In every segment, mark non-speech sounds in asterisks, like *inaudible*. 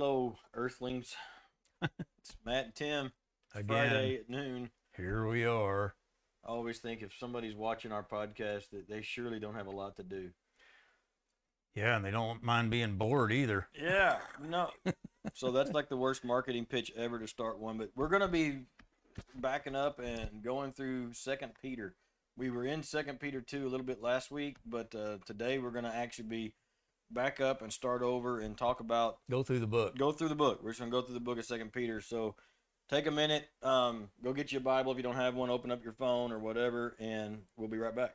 Hello, Earthlings. *laughs* it's Matt and Tim. Again, Friday at noon. here we are. I always think if somebody's watching our podcast that they surely don't have a lot to do. Yeah, and they don't mind being bored either. Yeah, no. *laughs* so that's like the worst marketing pitch ever to start one. But we're gonna be backing up and going through Second Peter. We were in Second Peter two a little bit last week, but uh, today we're gonna actually be back up and start over and talk about Go through the book. go through the book. We're just gonna go through the book of Second Peter. So take a minute, um, go get you a Bible if you don't have one. Open up your phone or whatever, and we'll be right back.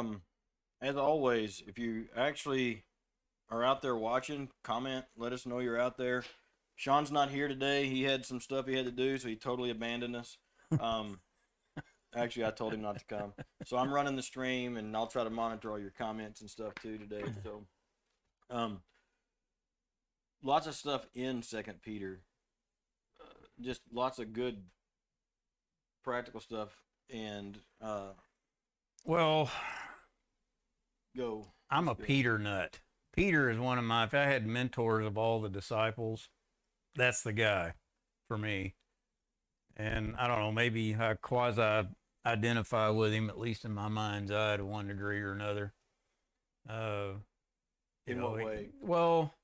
Um, as always, if you actually are out there watching, comment. Let us know you're out there. Sean's not here today. He had some stuff he had to do, so he totally abandoned us. Um, *laughs* actually, I told him not to come. So I'm running the stream, and I'll try to monitor all your comments and stuff too today. *clears throat* So, um, lots of stuff in Second Peter. Uh, just lots of good practical stuff, and uh, Well, go. I'm a good. Peter nut. Peter is one of my. If I had mentors of all the disciples, that's the guy for me. And I don't know, maybe I quasi identify with him at least in my mind's eye to one degree or another. Uh, you In know, what he- way? well,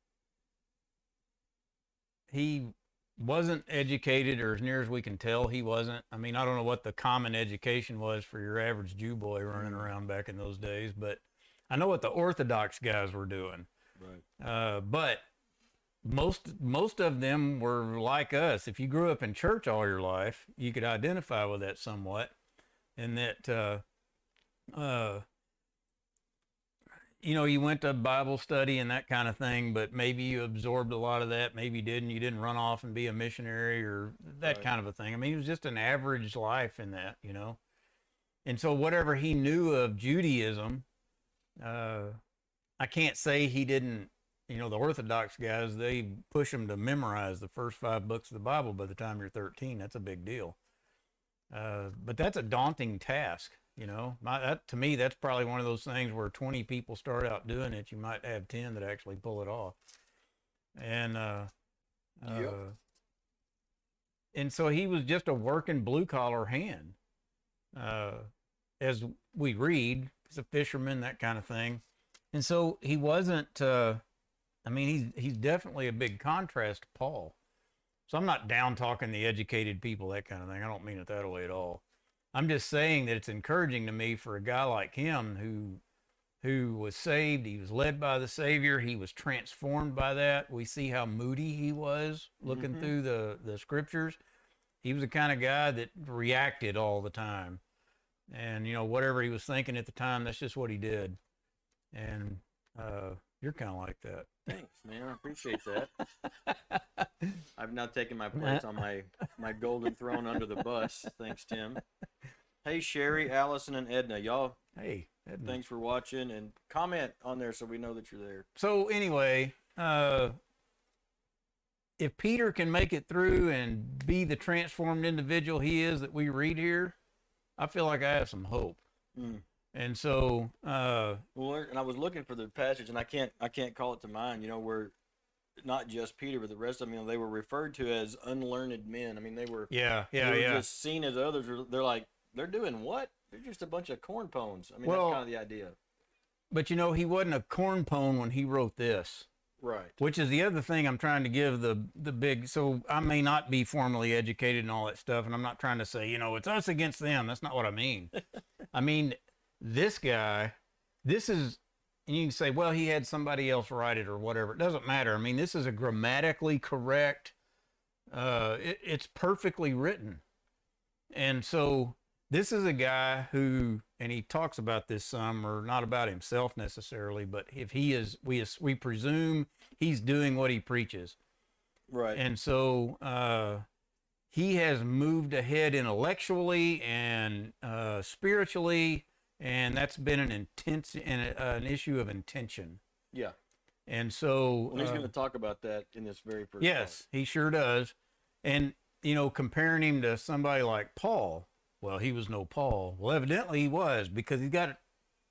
he wasn't educated, or as near as we can tell, he wasn't. I mean, I don't know what the common education was for your average Jew boy running Mhm. around back in those days, but I know what the Orthodox guys were doing. Right. Uh, but most most of them were like us. If you grew up in church all your life, you could identify with that somewhat, and that uh, uh, you know you went to Bible study and that kind of thing. But maybe you absorbed a lot of that. Maybe you didn't. You didn't run off and be a missionary or that Right. kind of a thing. I mean, it was just an average life in that, you know. And so whatever he knew of Judaism, uh, I can't say he didn't. You know, the Orthodox guys they push them to memorize the first five books of the Bible by the time you're 13. That's a big deal. Uh, but that's a daunting task. You know, My, that to me, that's probably one of those things where 20 people start out doing it, you might have 10 that actually pull it off. And uh, Yep. uh, and so he was just a working blue collar hand. Uh, as we read, he's a fisherman, that kind of thing. And so he wasn't. Uh, I mean, he's he's definitely a big contrast to Paul. So I'm not down talking the educated people, that kind of thing. I don't mean it that way at all. I'm just saying that it's encouraging to me for a guy like him who who was saved, he was led by the Savior, he was transformed by that. We see how moody he was looking Mhm. through the the scriptures. He was the kind of guy that reacted all the time. And you know, whatever he was thinking at the time, that's just what he did. And uh you're kind of like that. Thanks, man. I appreciate that. *laughs* I've now taken my place on my my golden throne under the bus. Thanks, Tim. Hey, Sherry, Allison, and Edna, y'all. hey, Edna. Thanks for watching and comment on there so we know that you're there. so anyway, uh, if Peter can make it through and be the transformed individual he is that we read here, I feel like I have some hope. Mm. And so, uh, Well, and I was looking for the passage, and I can't I can't call it to mind. You know, where not just Peter, but the rest of them, you know, they were referred to as unlearned men. I mean, they were yeah, yeah, they were yeah. just seen as others. They're like they're doing what? They're just a bunch of corn pones. I mean, Well- that's kind of the idea, But you know, he wasn't a corn pone when he wrote this. Right? which is the other thing I'm trying to give the the big. So I may not be formally educated and all that stuff, and I'm not trying to say you know it's us against them. That's not what I mean. *laughs* I mean this guy. This is, and you can say, well, he had somebody else write it or whatever. It doesn't matter. I mean, this is a grammatically correct. Uh, it, it's perfectly written, and so this is a guy who, and he talks about this some, or not about himself necessarily, but if he is, we is, we presume he's doing what he preaches, Right. and so uh, he has moved ahead intellectually and uh, spiritually and that's been an intense and uh, an issue of intention. Yeah. And so, Well, he's uh, going to talk about that in this very first. yes, he sure does. And you know, comparing him to somebody like Paul, well, he was no Paul. Well, evidently he was because he's got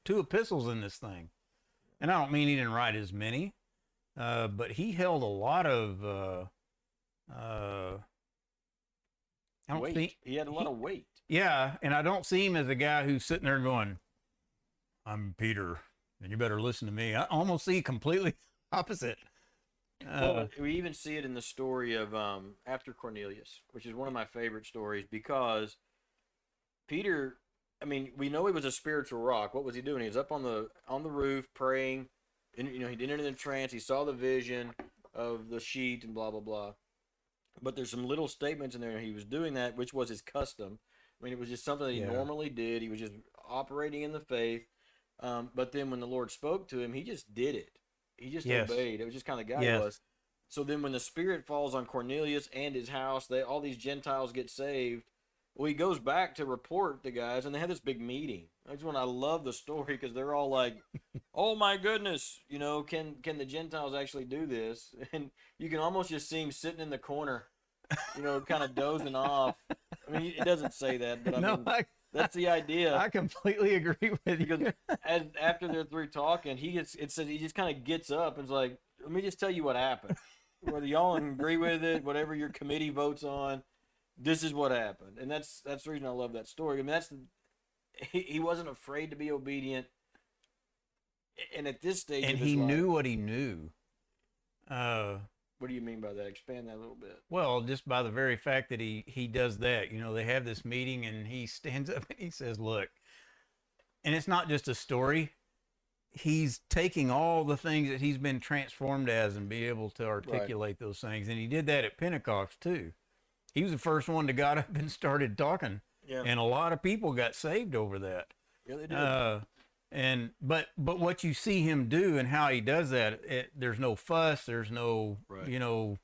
two epistles in this thing. And I don't mean he didn't write as many, uh, but he held a lot of. Uh, uh, I don't Weight. think he had a lot he- of weight. Yeah, and I don't see him as a guy who's sitting there going, "I'm Peter, and you better listen to me." I almost see completely *laughs* opposite. Uh, well, we even see it in the story of um, after Cornelius, which is one of my favorite stories because Peter. I mean, we know he was a spiritual rock. What was he doing? He was up on the on the roof praying, and you know he entered in a trance. He saw the vision of the sheet and blah blah blah. But there's some little statements in there. He was doing that, which was his custom. I mean, it was just something that he Yeah. normally did. He was just operating in the faith. Um, but then when the Lord spoke to him, he just did it. He just Yes. obeyed. It was just kind of the guy Yes. was. So then when the Spirit falls on Cornelius and his house, they all these Gentiles get saved. Well, he goes back to report the guys, and they have this big meeting. That's when I love the story because they're all like, *laughs* "Oh my goodness, you know, can can the Gentiles actually do this?" *laughs* And you can almost just see him sitting in the corner, you know, kind of dozing off. I mean, it doesn't say that, but I no, mean, I, that's the idea. I completely agree with you. Because *laughs* as after they're through talking, he gets it says he just kind of gets up and is like, "Let me just tell you what happened. Whether y'all agree with it, whatever your committee votes on, this is what happened." And that's that's the reason I love that story. I mean, that's the, he, he wasn't afraid to be obedient, and at this stage, and of his he life- knew what he knew. Uh, What do you mean by that? Expand that a little bit. well, just by the very fact that he he does that, you know, they have this meeting and he stands *laughs* up and he says, "Look," and it's not just a story. He's taking all the things that he's been transformed as and be able to articulate those things, and he did that at Pentecost too. He was the first one that got up and started talking, Yeah, and a lot of people got saved over that. yeah, they did. Uh, and but but what you see him do and how he does that, it, there's no fuss, there's no Right. you know,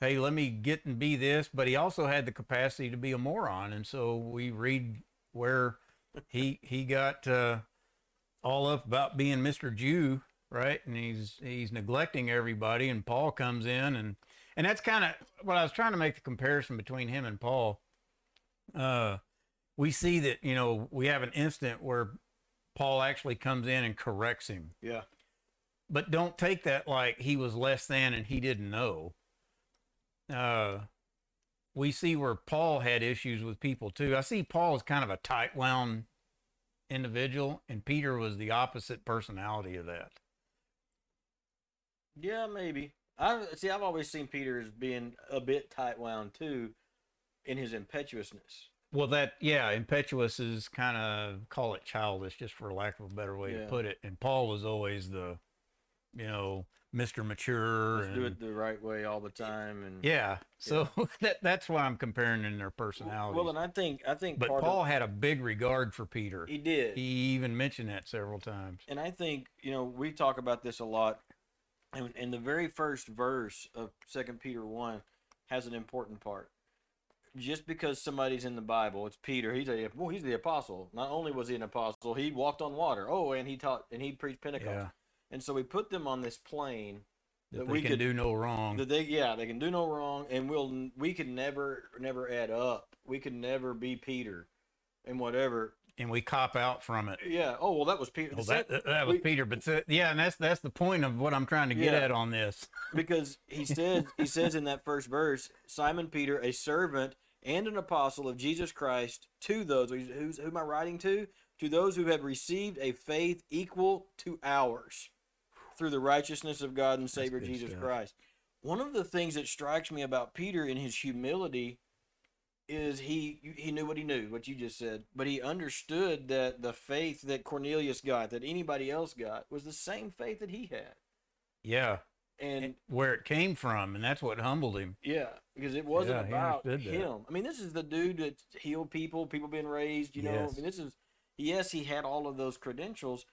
hey, let me get and be this. But he also had the capacity to be a moron, and so we read where he he got uh, all up about being Mr. Jew, right? And he's he's neglecting everybody, and Paul comes in and and that's kind of what I was trying to make the comparison between him and Paul. Uh, we see that you know we have an instant where Paul actually comes in and corrects him, yeah, but don't take that like he was less than and he didn't know. Uh, we see where Paul had issues with people too. I see Paul as kind of a tight wound individual, and Peter was the opposite personality of that. yeah, maybe. I see. I've always seen Peter as being a bit tight wound too, in his impetuousness. Well, that yeah, impetuous is kind of call it childish, just for lack of a better way Yeah. to put it. And Paul was always the, you know, Mister Mature. Let's and, do it the right way all the time, and Yeah, so *laughs* that that's why I'm comparing in their personalities. Well, and I think I think but Paul of, had a big regard for Peter. he did, He even mentioned that several times. and I think you know we talk about this a lot, and, and the very first verse of Second Peter one has an important part. Just because somebody's in the Bible, it's Peter. He's a well, he's the apostle. Not only was he an apostle, he walked on water. Oh, and he taught and he preached Pentecost. Yeah, And so we put them on this plane that that they we can could do no wrong. that they yeah they can do no wrong and we'll we could never never add up. We could never be Peter, and whatever. And we cop out from it. Yeah. Oh well, that was Peter. Well, that, that, that was we- Peter, but yeah, and that's that's the point of what I'm trying to get Yeah. at on this. *laughs* because he says he says in that first verse, Simon Peter, a servant and an apostle of Jesus Christ, to those who's who am I writing to? To those who have received a faith equal to ours through the righteousness of God and Savior Jesus stuff. Christ. One of the things that strikes me about Peter in his humility is he he knew what he knew, what you just said, but he understood that the faith that Cornelius got, that anybody else got, was the same faith that he had. Yeah, And where it came from, and that's what humbled him. Yeah, because it wasn't Yeah, about him. I mean, this is the dude that healed people, people being raised. You know, I mean, this is yes, he had all of those credentials,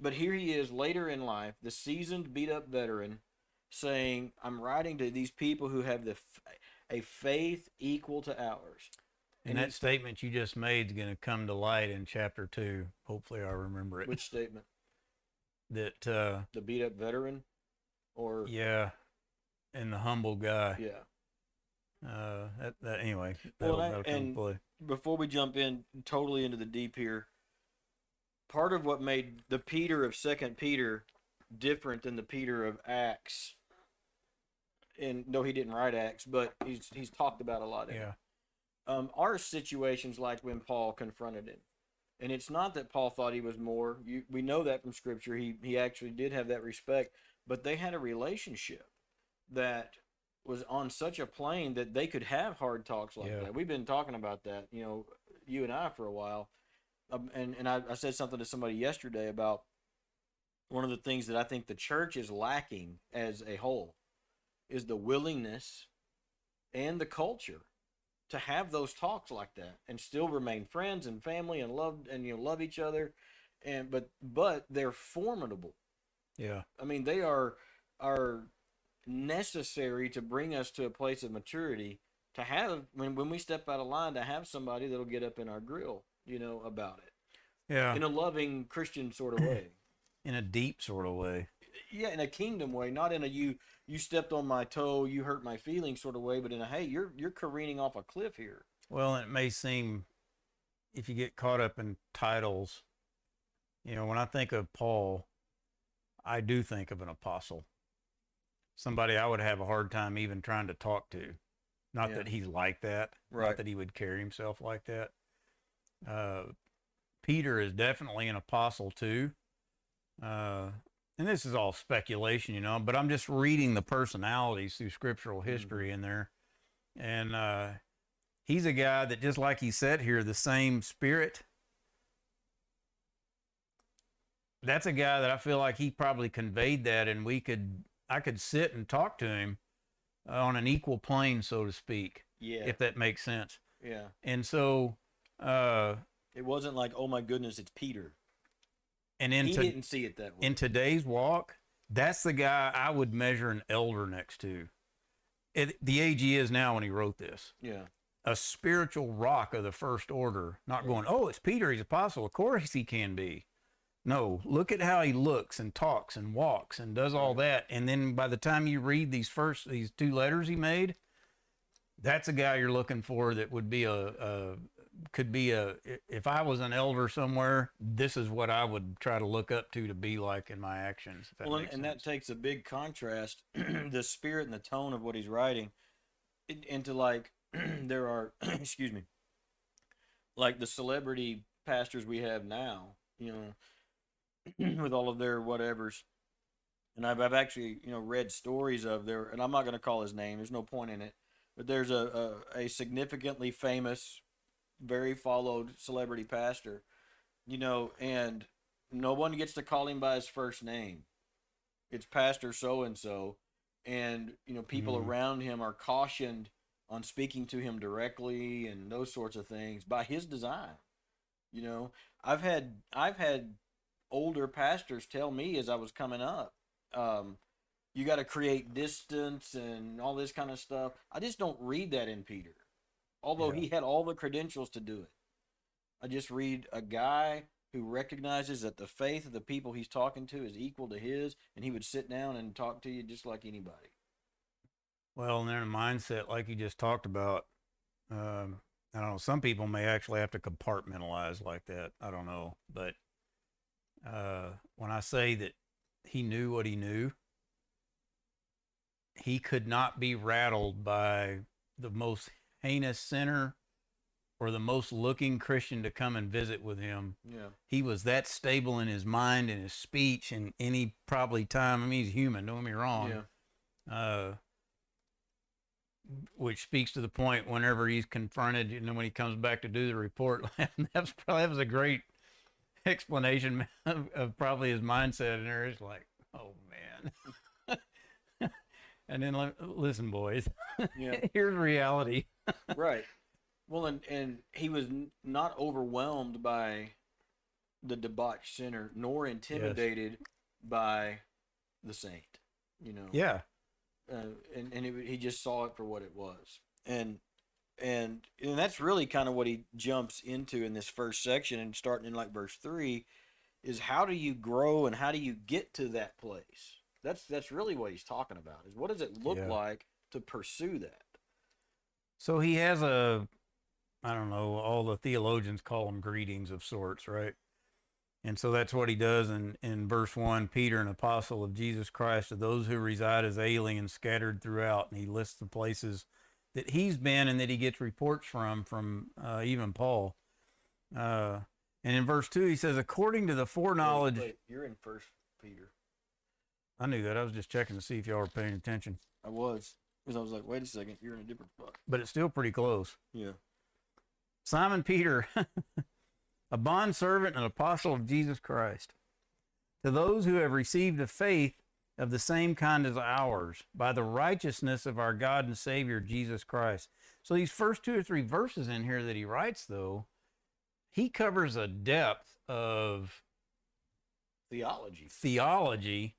but here he is later in life, the seasoned, beat up veteran, saying, "I'm writing to these people who have the f- a faith equal to ours." And, And that statement you just made is going to come to light in chapter two. Hopefully, I remember it. Which statement? that, uh, The beat up veteran, or yeah, and the humble guy. yeah. Uh, that, that anyway. Well, That'll, that- that'll and- play. before we jump in totally into the deep here, part of what made the Peter of Second Peter different than the Peter of Acts, and no, he didn't write Acts, but he's he's talked about a lot. It, Yeah. um, are situations like when Paul confronted him, and it's not that Paul thought he was more. You, we know that from Scripture. He he actually did have that respect, but they had a relationship that was on such a plane that they could have hard talks like Yeah. that. We've been talking about that, you know, you and I for a while, um, and and I, I said something to somebody yesterday about one of the things that I think the church is lacking as a whole is the willingness and the culture to have those talks like that and still remain friends and family and love and you know love each other and but but they're formidable Yeah. i mean they are are necessary to bring us to a place of maturity to have when when we step out of line to have somebody that'll get up in our grill you know about it Yeah. in a loving christian sort of way *clears throat* in a deep sort of way. yeah in a kingdom way not in a you you stepped on my toe you hurt my feelings sort of way but in a hey you're you're careening off a cliff here Well, it may seem if you get caught up in titles, you know, when I think of Paul, I do think of an apostle. Somebody I would have a hard time even trying to talk to. Not Yeah. that he's like that, Right. not that he would carry himself like that. Uh, Peter is definitely an apostle too. Uh, and this is all speculation, you know, but I'm just reading the personalities through scriptural history in there. And uh, he's a guy that, just like he said here, the same spirit. That's a guy that I feel like he probably conveyed that, and we could, I could sit and talk to him on an equal plane, so to speak, yeah if that makes sense. yeah And so, uh, it wasn't like oh my goodness it's peter and he into didn't see it that way in today's walk, that's the guy I would measure an elder next to. It, the age he is now when he wrote this, yeah a spiritual rock of the first order, not Yeah. going, oh, it's Peter, he's apostle. Of course he can be. No, look at how he looks and talks and walks and does all that. And then by the time you read these first, these two letters he made, that's a guy you're looking for that would be a, a could be a, if I was an elder somewhere, this is what I would try to look up to to be like in my actions. Well and, and that takes a big contrast *clears throat* the spirit and the tone of what he's writing into like *clears throat* there are *clears throat* excuse me like the celebrity pastors we have now you know with all of their whatevers and I've, I've actually you know read stories of there, and i'm not going to call his name there's no point in it but there's a, a, a significantly famous very followed celebrity pastor you know and no one gets to call him by his first name. It's pastor so and so and you know people Mhm. around him are cautioned on speaking to him directly and those sorts of things by his design you know. I've had i've had older pastors tell me as i was coming up um, you got to create distance and all this kind of stuff. I just don't read that in peter although Yeah. he had all the credentials to do it i just read a guy who recognizes that the faith of the people he's talking to is equal to his and he would sit down and talk to you just like anybody Well, and then a mindset like you just talked about. Um, I don't know. Some people may actually have to compartmentalize like that. I don't know. But uh, when I say that he knew what he knew, he could not be rattled by the most heinous sinner or the most looking Christian to come and visit with him yeah he was that stable in his mind and his speech and any probably time. I mean, he's human. Don't get me wrong. yeah Uh, which speaks to the point whenever he's confronted, and then when he comes back to do the report, *laughs* that's probably that was a great explanation *laughs* of, of probably his mindset. And there is like, oh man. *laughs* and then listen, boys, yeah. *laughs* Here's reality. *laughs* right. Well and and he was n- not overwhelmed by the debauched sinner nor intimidated by the saint you know? Yeah, uh, and and it, he just saw it for what it was. And and and that's really kind of what he jumps into in this first section and starting in like verse three is how do you grow and how do you get to that place? That's that's really what he's talking about is what does it look Yeah. like to pursue that So he has a, I don't know, all the theologians call them greetings of sorts, right? And so that's what he does in, in verse 1 Peter, an apostle of Jesus Christ, to those who reside as aliens scattered throughout. And he lists the places that he's been and that he gets reports from, from uh, even Paul. Uh, and in verse 2, he says, according to the Wait, foreknowledge. wait, you're in first peter I knew that. I was just checking to see if y'all were paying attention, i was because i was like wait a second you're in a different spot but it's still pretty close. yeah Simon Peter, *laughs* a bondservant and apostle of Jesus Christ, to those who have received a faith of the same kind as ours, by the righteousness of our God and Savior Jesus Christ. So these first two or three verses in here that he writes, though, he covers a depth of theology theology,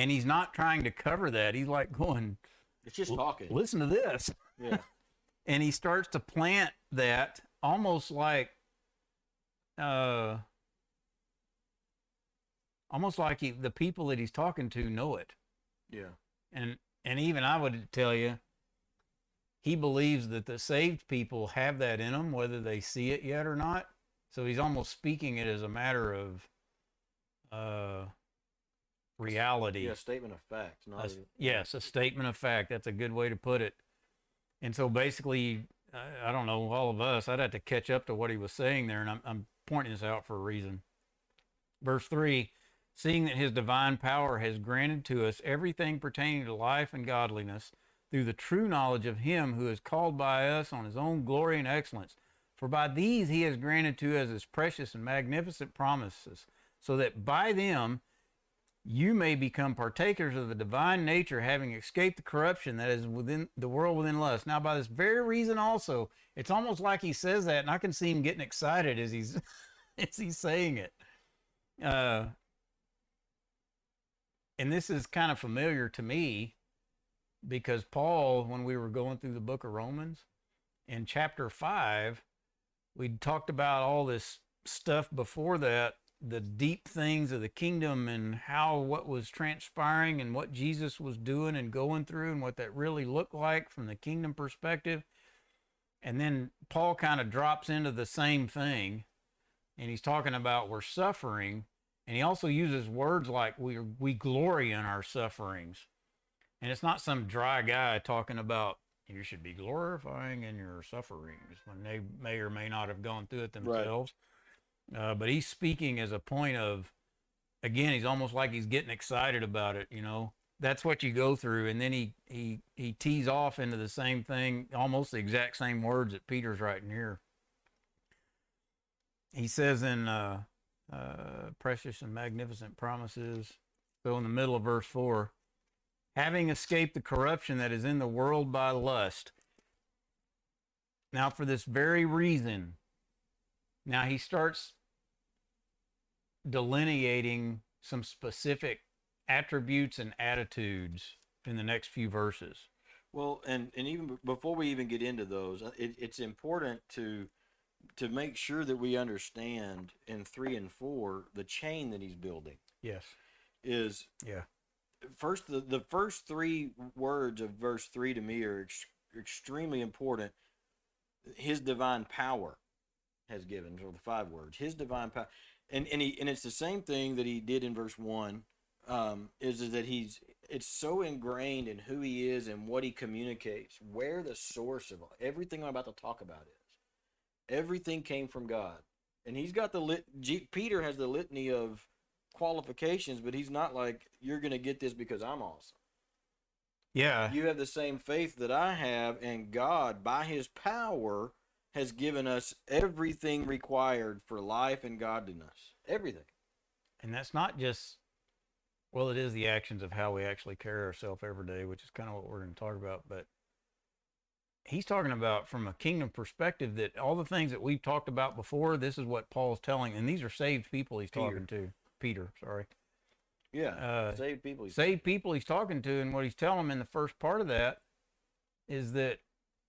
and he's not trying to cover that. He's like going, it's just talking. Listen to this. yeah. *laughs* And he starts to plant that almost like uh almost like he, the people that he's talking to know it. Yeah. And and even i would tell you he believes that the saved people have that in them whether they see it yet or not. So he's almost speaking it as a matter of uh reality yeah statement of fact not a yes, a statement of fact. That's a good way to put it. And so basically, I, I don't know, all of us, I'd have to catch up to what he was saying there, and I'm, I'm pointing this out for a reason. Verse 3 Seeing that his divine power has granted to us everything pertaining to life and godliness through the true knowledge of him who is called by us on his own glory and excellence. For by these he has granted to us his precious and magnificent promises, so that by them you may become partakers of the divine nature, having escaped the corruption that is within the world within lust. Now, by this very reason, also, it's almost like he says that, and I can see him getting excited as he's *laughs* as he's saying it. Uh, and this is kind of familiar to me because Paul, when we were going through the book of Romans, in chapter five, we talked about all this stuff before that the deep things of the kingdom and how what was transpiring and what Jesus was doing and going through and what that really looked like from the kingdom perspective. And then Paul kind of drops into the same thing and he's talking about we're suffering and he also uses words like we we glory in our sufferings. And it's not some dry guy talking about you should be glorifying in your sufferings when they may or may not have gone through it Right. Uh, but he's speaking as a point of, again, he's almost like he's getting excited about it. You know, that's what you go through, and then he he he tees off into the same thing, almost the exact same words that Peter's writing here. He says in uh, uh, precious and magnificent promises. So in the middle of verse four, having escaped the corruption that is in the world by lust. Now, for this very reason, now he starts delineating some specific attributes and attitudes in the next few verses. Well, and and even before we even get into those, uh, it, it's important to to make sure that we understand in three and four the chain that he's building Yes. is Yeah. first the, the first three words of verse three to me are ex- extremely important. His divine power has given, or the five words. His divine power, and and he and it's the same thing that he did in verse one. Um, is, is that he's it's so ingrained in who he is and what he communicates, where the source of everything I'm about to talk about is. Everything came from God, and he's got the lit. G, Peter has the litany of qualifications, but he's not like you're going to get this because I'm awesome. Yeah. You have the same faith that I have, and God, by His power, has given us everything required for life and godliness. Everything. And that's not just, well, it is the actions of how we actually carry ourselves every day, which is kind of what we're going to talk about. But he's talking about from a kingdom perspective that all the things that we've talked about before, this is what Paul's telling. And these are saved people he's Peter. talking to. Peter, sorry. Yeah. Uh, Saved people. saved people he's talking to, and what he's telling them in the first part of that is that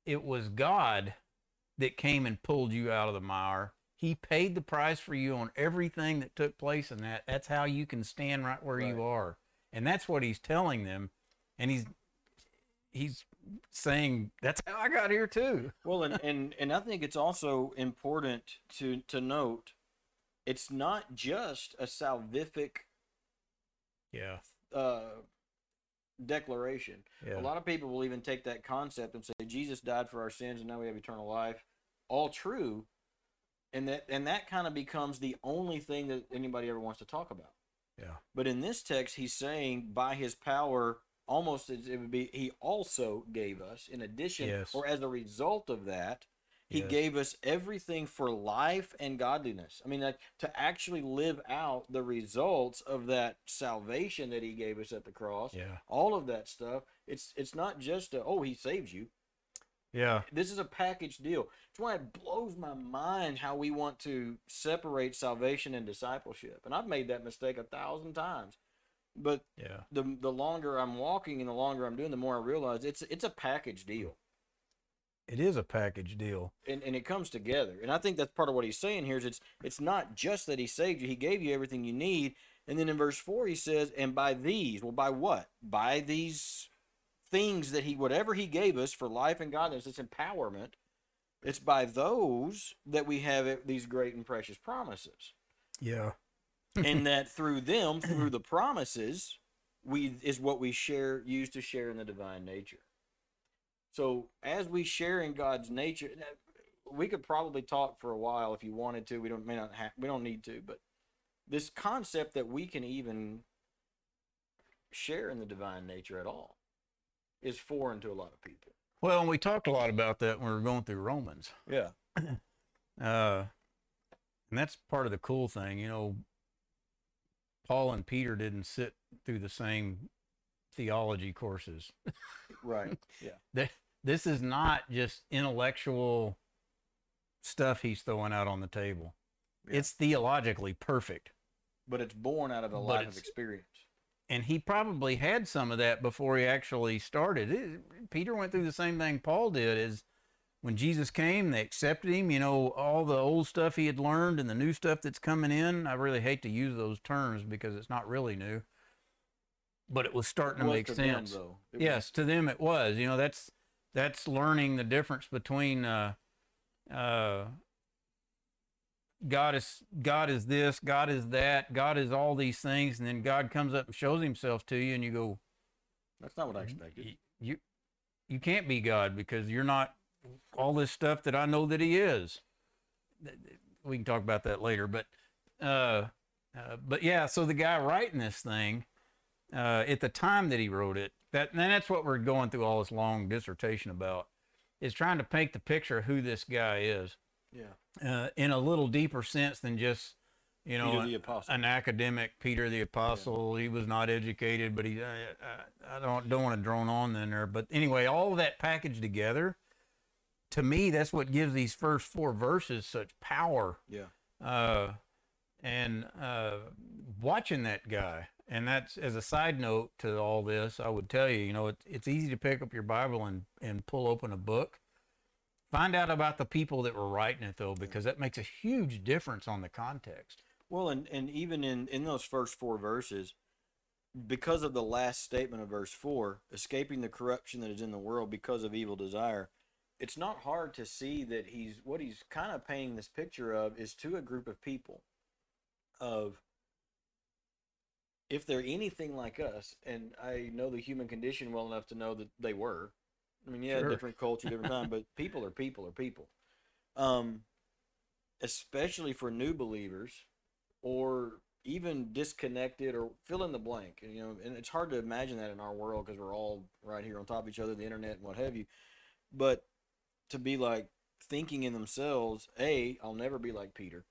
it was God that came and pulled you out of the mire. He paid the price for you on everything that took place in that. That's how you can stand right where Right. you are. And that's what he's telling them. And he's he's saying that's how I got here too. Well, and, and and I think it's also important to to note, it's not just a salvific Yeah. uh, declaration. Yeah. A lot of people will even take that concept and say Jesus died for our sins and now we have eternal life. All true, and that and that kind of becomes the only thing that anybody ever wants to talk about. Yeah. But in this text, he's saying by his power, almost as it would be, he also gave us, in addition Yes. or as a result of that, he Yes. gave us everything for life and godliness. I mean, like to actually live out the results of that salvation that he gave us at the cross. Yeah. All of that stuff. It's it's not just a, oh he saves you. Yeah. This is a package deal. It's why it blows my mind how we want to separate salvation and discipleship. And I've made that mistake a thousand times. But Yeah. the the longer I'm walking and the longer I'm doing, the more I realize it's it's a package deal. It is a package deal. And, and it comes together. And I think that's part of what he's saying here is it's it's not just that he saved you, he gave you everything you need. And then in verse four he says, and by these, well by what? By these things that he whatever he gave us for life and godliness, it's empowerment. It's by those that we have these great and precious promises. Yeah. and *laughs* that through them, through the promises, we is what we share use to share in the divine nature. So as we share in God's nature, uh, we could probably talk for a while if you wanted to. We don't may not have we don't need to, but this concept that we can even share in the divine nature at all is foreign to a lot of people. Well, and we talked a lot about that when we were going through Romans. Yeah. *clears throat* Uh, and that's part of the cool thing, you know. Paul and Peter didn't sit through the same theology courses. *laughs* Right. Yeah. This is not just intellectual stuff he's throwing out on the table. Yeah. It's theologically perfect. But it's born out of a But life of experience. And he probably had some of that before he actually started. It, Peter went through the same thing Paul did is when Jesus came, they accepted him, you know, all the old stuff he had learned and the new stuff that's coming in. I really hate to use those terms because it's not really new. But it was starting to Was make to them, sense. though. It was- yes, to them it was. You know, that's that's learning the difference between uh uh God is God is this, God is that, God is all these things, and then God comes up and shows himself to you and you go, That's not what I expected. You you can't be God because you're not all this stuff that I know that he is. We can talk about that later, but uh, uh but yeah, so the guy writing this thing uh at the time that he wrote it, that and that's what we're going through all this long dissertation about is trying to paint the picture of who this guy is Yeah. uh, in a little deeper sense than just you know apostle. an academic Peter the apostle. He was not educated, but he I, I, I don't don't want to drone on in there. But anyway, all of that packaged together, to me, that's what gives these first four verses such power. yeah. Uh, and uh, watching that guy, and that's as a side note to all this, I would tell you, you know, it, it's easy to pick up your Bible and and pull open a book. Find out about the people that were writing it though, because that makes a huge difference on the context. Well, and, and even in, in those first four verses, because of the last statement of verse four, escaping the corruption that is in the world because of evil desire, it's not hard to see that he's what he's kind of painting this picture of is to a group of people of if they're anything like us, and I know the human condition well enough to know that they were. I mean, yeah, Sure. different culture, different time, but *laughs* people are people are people. Um, especially for new believers or even disconnected or fill in the blank and, you know and it's hard to imagine that in our world because we're all right here on top of each other the internet and what have you but to be like thinking in themselves a i'll never be like peter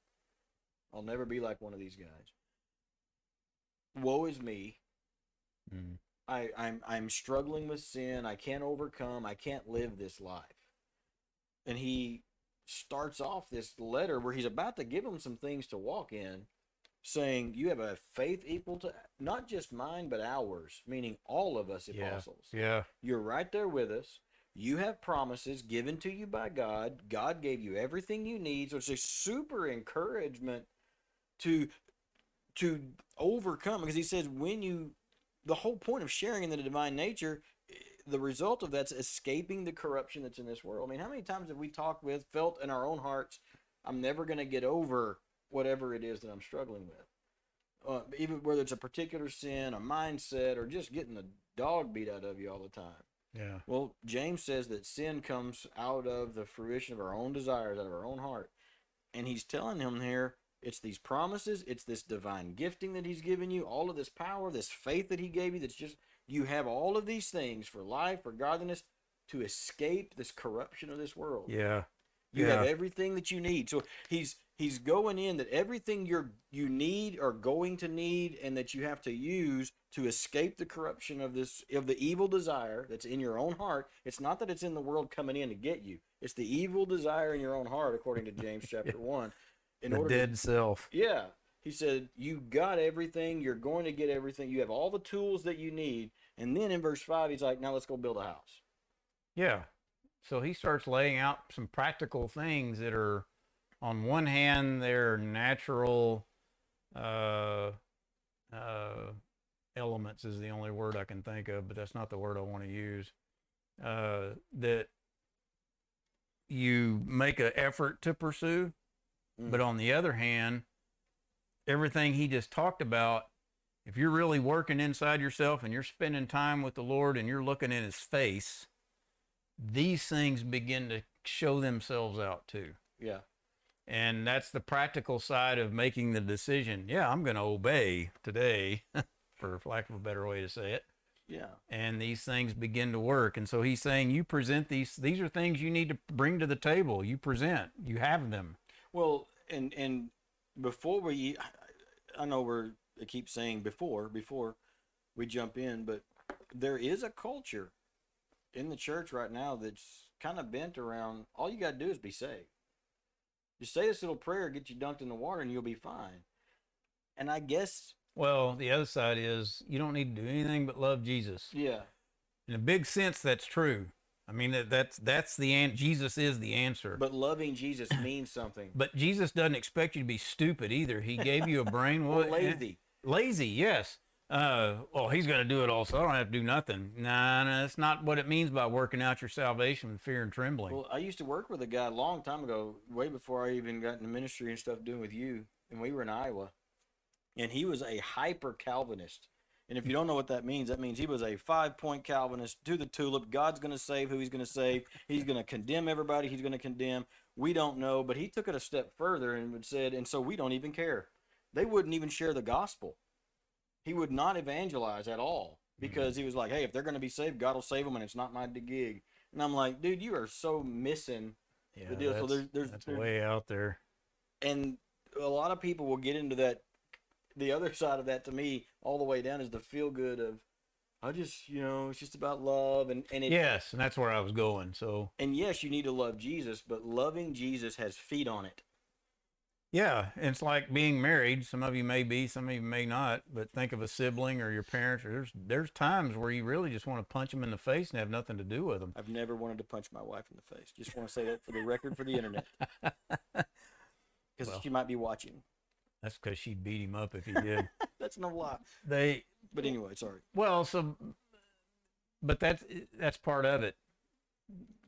i'll never be like one of these guys woe is me Mm. I, I'm I'm struggling with sin. I can't overcome. I can't live this life. And he starts off this letter where he's about to give them some things to walk in, saying, You have a faith equal to not just mine, but ours, meaning all of us Yeah. apostles. Yeah, You're right there with us. you have promises given to you by God. God gave you everything you need. So it's a super encouragement to to overcome because he says when you the whole point of sharing in the divine nature eh, the result of that's escaping the corruption that's in this world. I mean, how many times have we talked with, felt in our own hearts, I'm never going to get over whatever it is that I'm struggling with? Uh, even whether it's a particular sin, a mindset, or just getting the dog beat out of you all the time. Yeah. Well, James says that sin comes out of the fruition of our own desires, out of our own heart. And he's telling him here, it's these promises, it's this divine gifting that he's given you, all of this power, this faith that he gave you that's just you have all of these things for life, for godliness, to escape this corruption of this world. Yeah. You have everything that you need. So he's he's going in that everything you're you need or going to need and that you have to use to escape the corruption of this of the evil desire that's in your own heart. It's not that it's in the world coming in to get you. It's the evil desire in your own heart, according to James *laughs* chapter one. In the order to dead self. yeah. He said, You got everything. You're going to get everything. You have all the tools that you need. And then in verse 5, he's like, Now let's go build a house. Yeah. So he starts laying out some practical things that are, on one hand, they're natural uh, uh, elements, is the only word I can think of, but that's not the word I want to use. Uh, that you make an effort to pursue, but mm. on the other hand, everything he just talked about, if you're really working inside yourself and you're spending time with the Lord and you're looking in his face, these things begin to show themselves out too. Yeah. And that's the practical side of making the decision. Yeah, I'm going to obey today, *laughs* for lack of a better way to say it. Yeah. And these things begin to work. And so he's saying, you present these, these are things you need to bring to the table. You present, you have them. Well, and and before we, I know we're I keep saying before before we jump in, but there is a culture in the church right now that's kind of bent around all you got to do is be saved. Just say this little prayer, get you dunked in the water, and you'll be fine. And I guess, Well, the other side is you don't need to do anything but love Jesus. yeah, In a big sense, that's true. I mean, that, that's that's the an- Jesus is the answer. but loving Jesus *clears throat* means something. But Jesus doesn't expect you to be stupid either. He gave you a *laughs* brain. Well, eh, lazy. Lazy, yes. Uh, well, he's going to do it all, so I don't have to do nothing. Nah, nah, that's not what it means by working out your salvation with fear and trembling. Well, I used to work with a guy a long time ago, way before I even got into ministry and stuff doing with you, and we were in Iowa. And he was a hyper Calvinist. And if you don't know what that means, that means he was a five point Calvinist to the tulip. God's going to save who he's going to save. He's going to condemn everybody he's going to condemn. We don't know. But he took it a step further and said, and so we don't even care. They wouldn't even share the gospel. He would not evangelize at all mm-hmm. because he was like, hey, if they're going to be saved, God will save them, and it's not my gig. And I'm like, dude, you are so missing. yeah, the deal- so that's, there's- there's- that's there's- way out there. And a lot of people will get into that. The other side of that to me, all the way down, is the feel good of, I just, you know, it's just about love. And, and it, Yes, and that's where I was going. So, and yes, you need to love Jesus, but loving Jesus has feet on it. yeah, it's like being married. Some of you may be, some of you may not. But think of a sibling or your parents. Or there's there's times where you really just want to punch them in the face and have nothing to do with them. I've never wanted to punch my wife in the face. Just want to say that for the record for the internet. *laughs* Because Well. she might be watching. That's because she'd beat him up if he *laughs* did. That's no lie. they But anyway, sorry. Well, so, but that's that's part of it.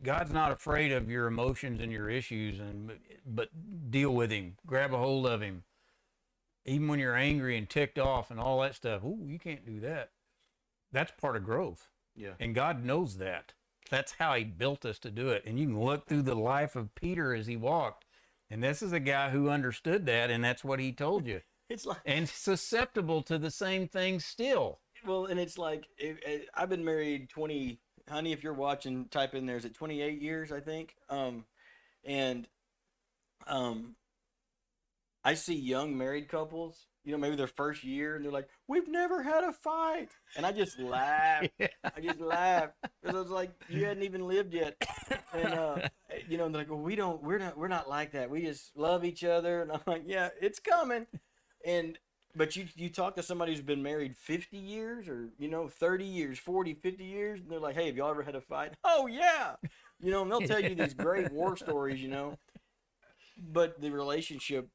God's not afraid of your emotions and your issues, and but deal with him, grab a hold of him, even when you're angry and ticked off and all that stuff. Ooh, you can't do that. That's part of growth, Yeah. and God knows that. That's how He built us to do it. And you can look through the life of Peter as he walked, and this is a guy who understood that, and that's what he told you, *laughs* It's like and susceptible to the same things still. Well, and it's like it, it, I've been married twenty. Honey, if you're watching, type in there. Is it twenty eight years? I think. Um, and um, I see young married couples. You know, maybe their first year, and they're like, "We've never had a fight," and I just laugh. *laughs* I just laugh because I was like, "You hadn't even lived yet," and uh, *laughs* you know, they're like, "Well, we don't. We're not. We're not like that. We just love each other." And I'm like, "Yeah, it's coming," and But you you talk to somebody who's been married 50 years or, you know, 30 years, 40, 50 years, and they're like, hey, have y'all ever had a fight? *laughs* Oh, yeah. You know, and they'll tell you these great war stories, you know. But the relationship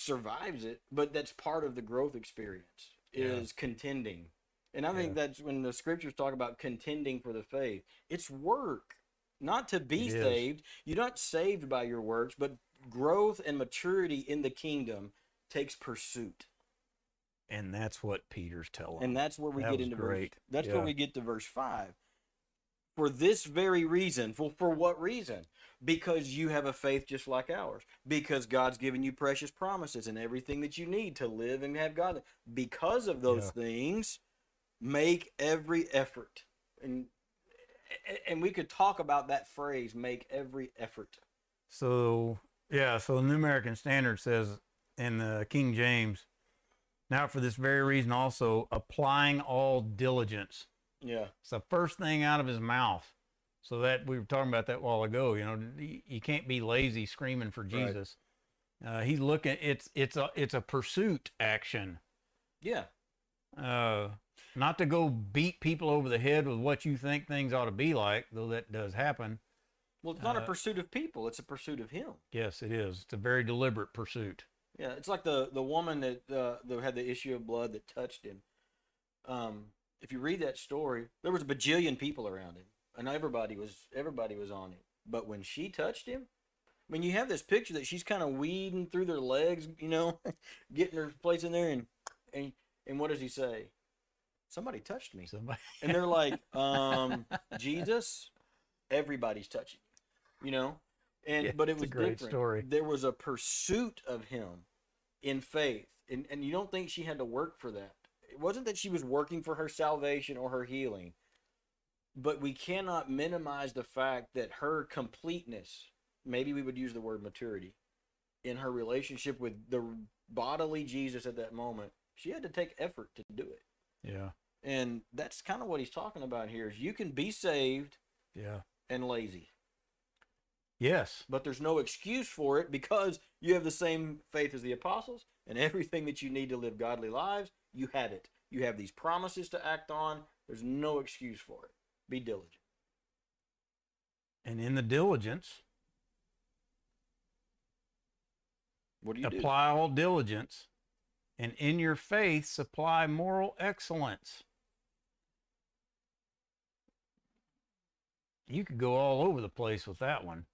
survives it. But that's part of the growth experience is contending. And I think that's when the scriptures talk about contending for the faith. It's work, not to be It is. saved. You're not saved by your works, but growth and maturity in the kingdom takes pursuit. And that's what Peter's telling. And that's where we That get into great. verse. That's where we get to verse five. For this very reason, for for what reason? Because you have a faith just like ours. Because God's given you precious promises and everything that you need to live and have God. Because of those Yeah. things, make every effort. And and we could talk about that phrase, make every effort. So yeah, so the New American Standard says in the King James, now for this very reason also applying all diligence. Yeah. It's the first thing out of his mouth. So that we were talking about that a while ago. You know, you- can't be lazy screaming for Jesus. Uh, he's looking. It's it's a it's a pursuit action. Yeah. Uh, not to go beat people over the head with what you think things ought to be like, though that does happen. Well, it's not a Uh, pursuit of people, it's a pursuit of him. Yes, it is. It's a very deliberate pursuit. Yeah, it's like the the woman that uh, that had the issue of blood that touched him. Um, if you read that story, there was a bajillion people around him, and everybody was everybody was on him. But when she touched him, I mean, you have this picture that she's kind of weeding through their legs, you know, *laughs* getting her place in there, and and and what does he say? Somebody touched me, Somebody. and they're *laughs* like, um, Jesus, everybody's touching you, you know. And Yeah, but it it's a was great different. story. There was a pursuit of him in faith, and and you don't think she had to work for that. It wasn't that she was working for her salvation or her healing, but we cannot minimize the fact that her completeness, maybe we would use the word maturity, in her relationship with the bodily Jesus at that moment, she had to take effort to do it. Yeah. And that's kind of what he's talking about here is you can be saved Yeah. and lazy, Yes. but there's no excuse for it because you have the same faith as the apostles and everything that you need to live godly lives, you have it. You have these promises to act on. There's no excuse for it. Be diligent. And in the diligence, What do you do? apply all diligence, and in your faith, supply moral excellence. You could go all over the place with that one.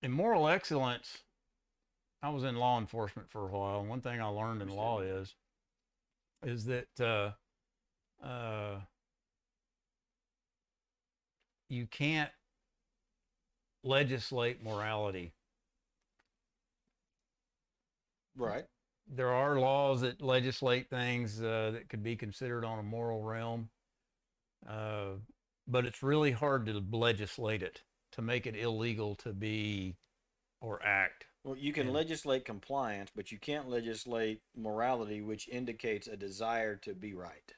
In moral excellence, I was in law enforcement for a while, and one thing I learned in law is, is that uh, uh, you can't legislate morality. Right. There are laws that legislate things uh, that could be considered on a moral realm, uh, but it's really hard to legislate it to make it illegal to be or act. Well, you can And- legislate compliance, but you can't legislate morality, which indicates a desire to be right.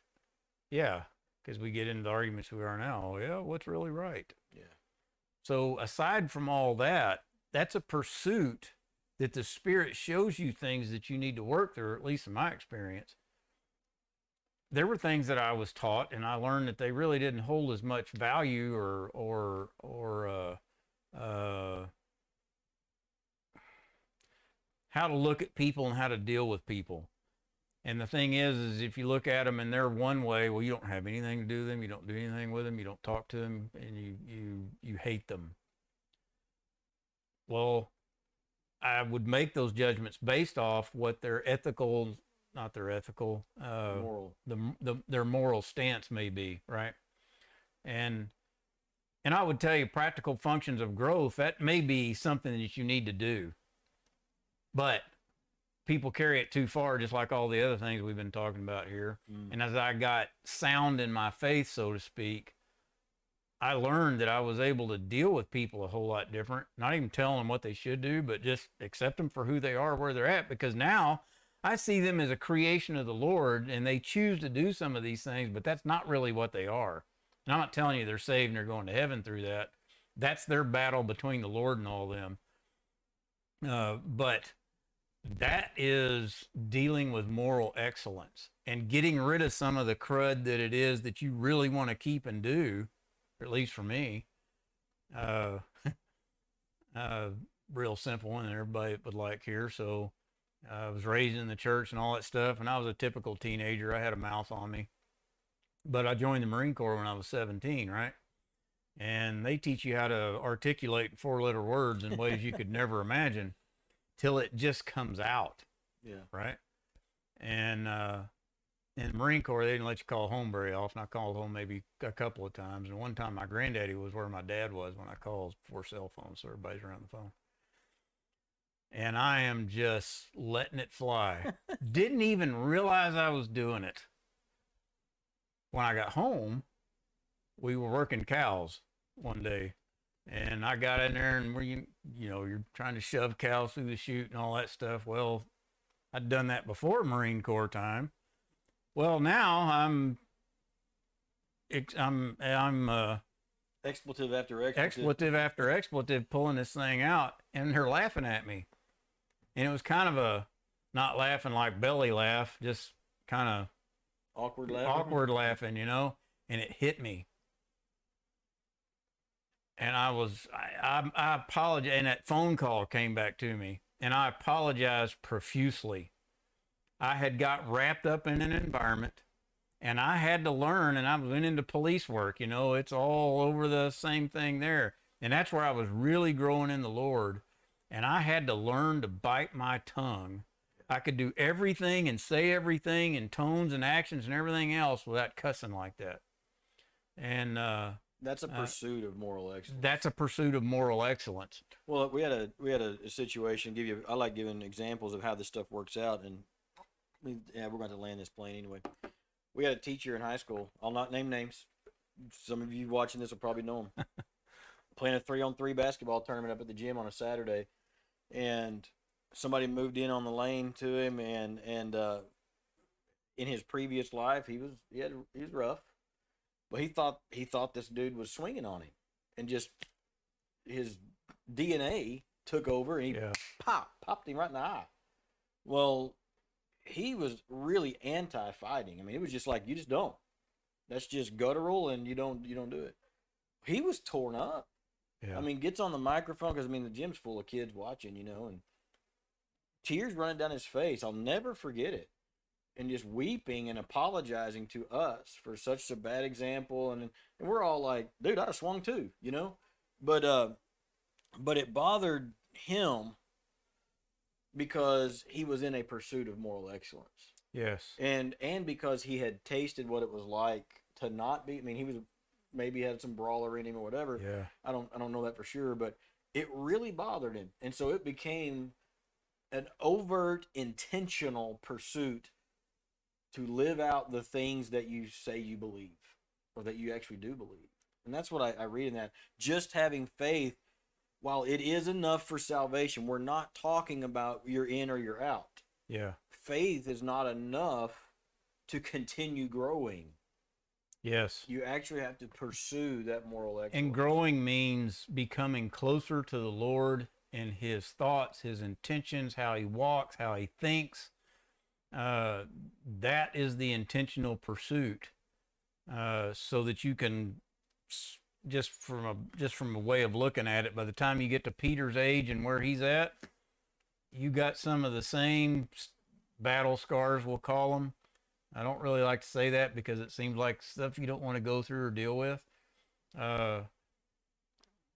Yeah, because we get into the arguments we are now. Yeah, what's really right? Yeah. So aside from all that, that's a pursuit that the spirit shows you things that you need to work through, at least in my experience. There were things that I was taught and I learned that they really didn't hold as much value or or or uh uh how to look at people and how to deal with people. And the thing is, is if you look at them and they're one way, well, you don't have anything to do with them. You don't do anything with them. You don't talk to them, and you you you hate them. Well, I would make those judgments based off what their ethical, not their ethical, uh, Moral. the, the their moral stance may be, right? And and I would tell you practical functions of growth that may be something that you need to do. But people carry it too far just like all the other things we've been talking about here. Mm. And as I got sound in my faith, so to speak, I learned that I was able to deal with people a whole lot different. Not even telling them what they should do, but just accept them for who they are, where they're at. Because now I see them as a creation of the Lord and they choose to do some of these things, but that's not really what they are. And I'm not telling you they're saved and they're going to heaven through that. That's their battle between the Lord and all them. Uh, but that is dealing with moral excellence and getting rid of some of the crud that it is that you really want to keep and do, or at least for me. Uh, *laughs* uh, real simple and everybody would like here. So uh, I was raised in the church and all that stuff, and I was a typical teenager. I had a mouth on me, but I joined the Marine Corps when I was 17, right? And they teach you how to articulate four letter words in ways you could never imagine till it just comes out, Yeah. right? And uh, in the Marine Corps, they didn't let you call home very often. I called home maybe a couple of times. And one time my granddaddy was where my dad was when I called before cell phones, so everybody's around the phone. And I am just letting it fly. *laughs* Didn't even realize I was doing it. When I got home, we were working cows one day. And I got in there and we, you know, you're trying to shove cows through the chute and all that stuff. Well, I'd done that before Marine Corps time. Well, now I'm I'm I'm uh, Expletive after expletive. expletive after expletive pulling this thing out, and they're laughing at me. And it was kind of a not laughing like belly laugh, just kind of Awkward laughing. awkward laughing, you know, and it hit me. And I was, I, I, I apologize. And that phone call came back to me, and I apologized profusely. I had got wrapped up in an environment, and I had to learn, and I went into police work. You know, it's all over the same thing there. And that's where I was really growing in the Lord. And I had to learn to bite my tongue. I could do everything and say everything and tones and actions and everything else without cussing like that. And uh, That's a Uh, pursuit of moral excellence. that's a pursuit of moral excellence. Well, we had a we had a, a situation. Give you, I like giving examples of how this stuff works out, and we, yeah, we're going to land this plane anyway. We had a teacher in high school. I'll not name names. Some of you watching this will probably know him. *laughs* Playing a three on three basketball tournament up at the gym on a Saturday, and somebody moved in on the lane to him, and and uh, in his previous life, he was he had he was rough, but he thought he thought this dude was swinging on him, and just his DNA took over and he Yeah. pop popped him right in the eye. Well, he was really anti-fighting. I mean, it was just like you just don't. That's just guttural, and you don't you don't do it. He was torn up. Yeah. I mean, gets on the microphone because I mean the gym's full of kids watching, you know, and tears running down his face. I'll never forget it. And just weeping and apologizing to us for such a bad example, and and we're all like, dude, have swung too, you know, but uh, but it bothered him because he was in a pursuit of moral excellence yes. and and because he had tasted what it was like to not be. I mean, he was maybe had some brawler in him or whatever. Yeah. I don't I don't know that for sure, but it really bothered him, and so it became an overt, intentional pursuit to live out the things that you say you believe or that you actually do believe, and that's what I, I read in that. Just having faith, while it is enough for salvation, we're not talking about you're in or you're out Yeah. faith is not enough to continue growing. Yes. You actually have to pursue that moral excellence. And growing means becoming closer to the Lord in his thoughts, his intentions, how he walks, how he thinks. Uh, that is the intentional pursuit, uh, so that you can just from a just from a way of looking at it. By the time you get to Peter's age and where he's at, you got some of the same battle scars, we'll call them. I don't really like to say that because it seems like stuff you don't want to go through or deal with. Uh,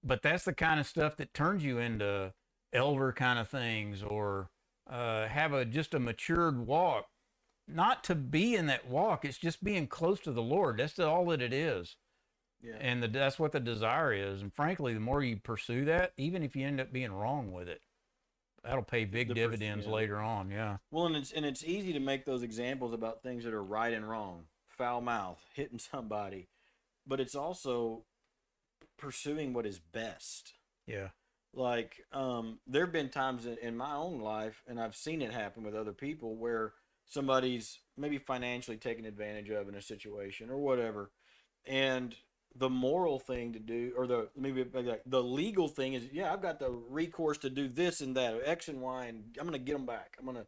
but that's the kind of stuff that turns you into elder kind of things or uh, have a just a matured walk. Not to be in that walk, it's just being close to the Lord. That's all that it is. yeah. And the, that's what the desire is. And frankly, the more you pursue that, even if you end up being wrong with it, that'll pay big The dividends yeah. later on. Yeah. well, and it's and it's easy to make those examples about things that are right and wrong, foul mouth, *laughs* hitting somebody, but it's also pursuing what is best. Yeah. Like, um, there have been times in, in my own life, and I've seen it happen with other people where somebody's maybe financially taken advantage of in a situation or whatever, and the moral thing to do, or the maybe like the legal thing is, yeah, I've got the recourse to do this and that, X and Y, and I'm gonna get them back. I'm gonna.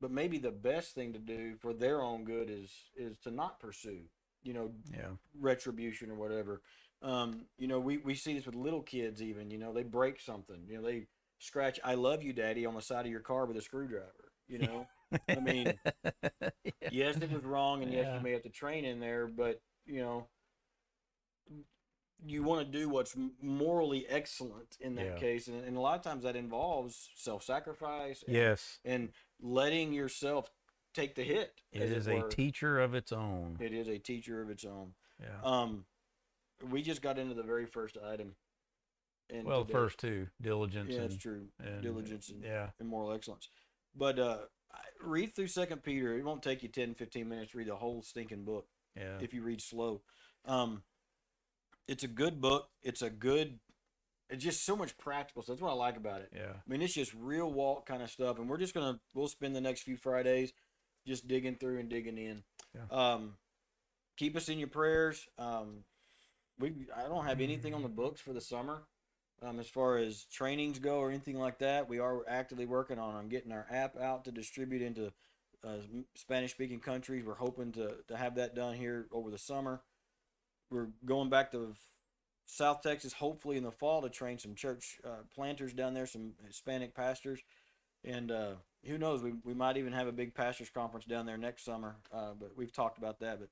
But maybe the best thing to do for their own good is is to not pursue, you know, Yeah. retribution or whatever. Um, you know, we, we see this with little kids even, you know, they break something, you know, they scratch I love you, daddy, on the side of your car with a screwdriver, you know. I mean, *laughs* yes, it was wrong and yes, you may have to train in there, but you know, you want to do what's morally excellent in that Yeah. case. And, and a lot of times that involves self sacrifice and, yes. and letting yourself take the hit. It a teacher of its own. It is a teacher of its own. Yeah. Um, we just got into the very first item. in well, today. first two, diligence yeah, and, it's true, and diligence and, yeah. and moral excellence. But uh, read through Second Peter. It won't take you 10, 15 minutes to read the whole stinking book Yeah. if you read slow. Um, it's a good book. It's a good. It's just so much practical stuff. That's what I like about it. Yeah. I mean, it's just real walk kind of stuff, and we're just gonna we'll spend the next few Fridays just digging through and digging in. Yeah. Um, keep us in your prayers. Um, we I don't have anything on the books for the summer, um, as far as trainings go or anything like that. We are actively working on getting our app out to distribute into uh, Spanish speaking countries. We're hoping to to have that done here over the summer. We're going back to South Texas, hopefully in the fall, to train some church uh, planters down there, some Hispanic pastors, and uh, who knows, we, we might even have a big pastors conference down there next summer. Uh, but we've talked about that. But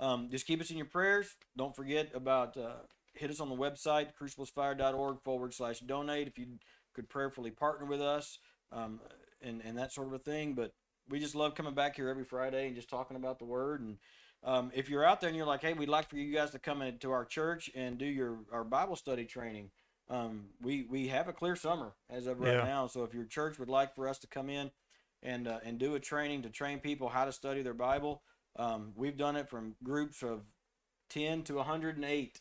um, just keep us in your prayers. Don't forget about uh, hit us on the website cruciblesfire.org forward slash donate if you could prayerfully partner with us um, and and that sort of a thing. But we just love coming back here every Friday and just talking about the Word and um, if you're out there and you're like, hey, we'd like for you guys to come into our church and do your our Bible study training, um, we we have a clear summer as of right Yeah. now. So if your church would like for us to come in and uh, and do a training to train people how to study their Bible, um, we've done it from groups of ten to 108.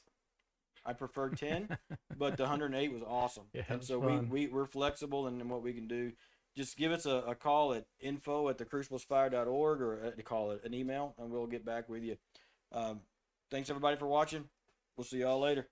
I prefer 10, *laughs* but the 108 was awesome. Yeah, and so fun. we, we we're flexible in, in what we can do. Just give us a, a call at info at thecruciblesfire.org or uh, to call it an email, and we'll get back with you. Um, thanks everybody for watching. We'll see y'all later.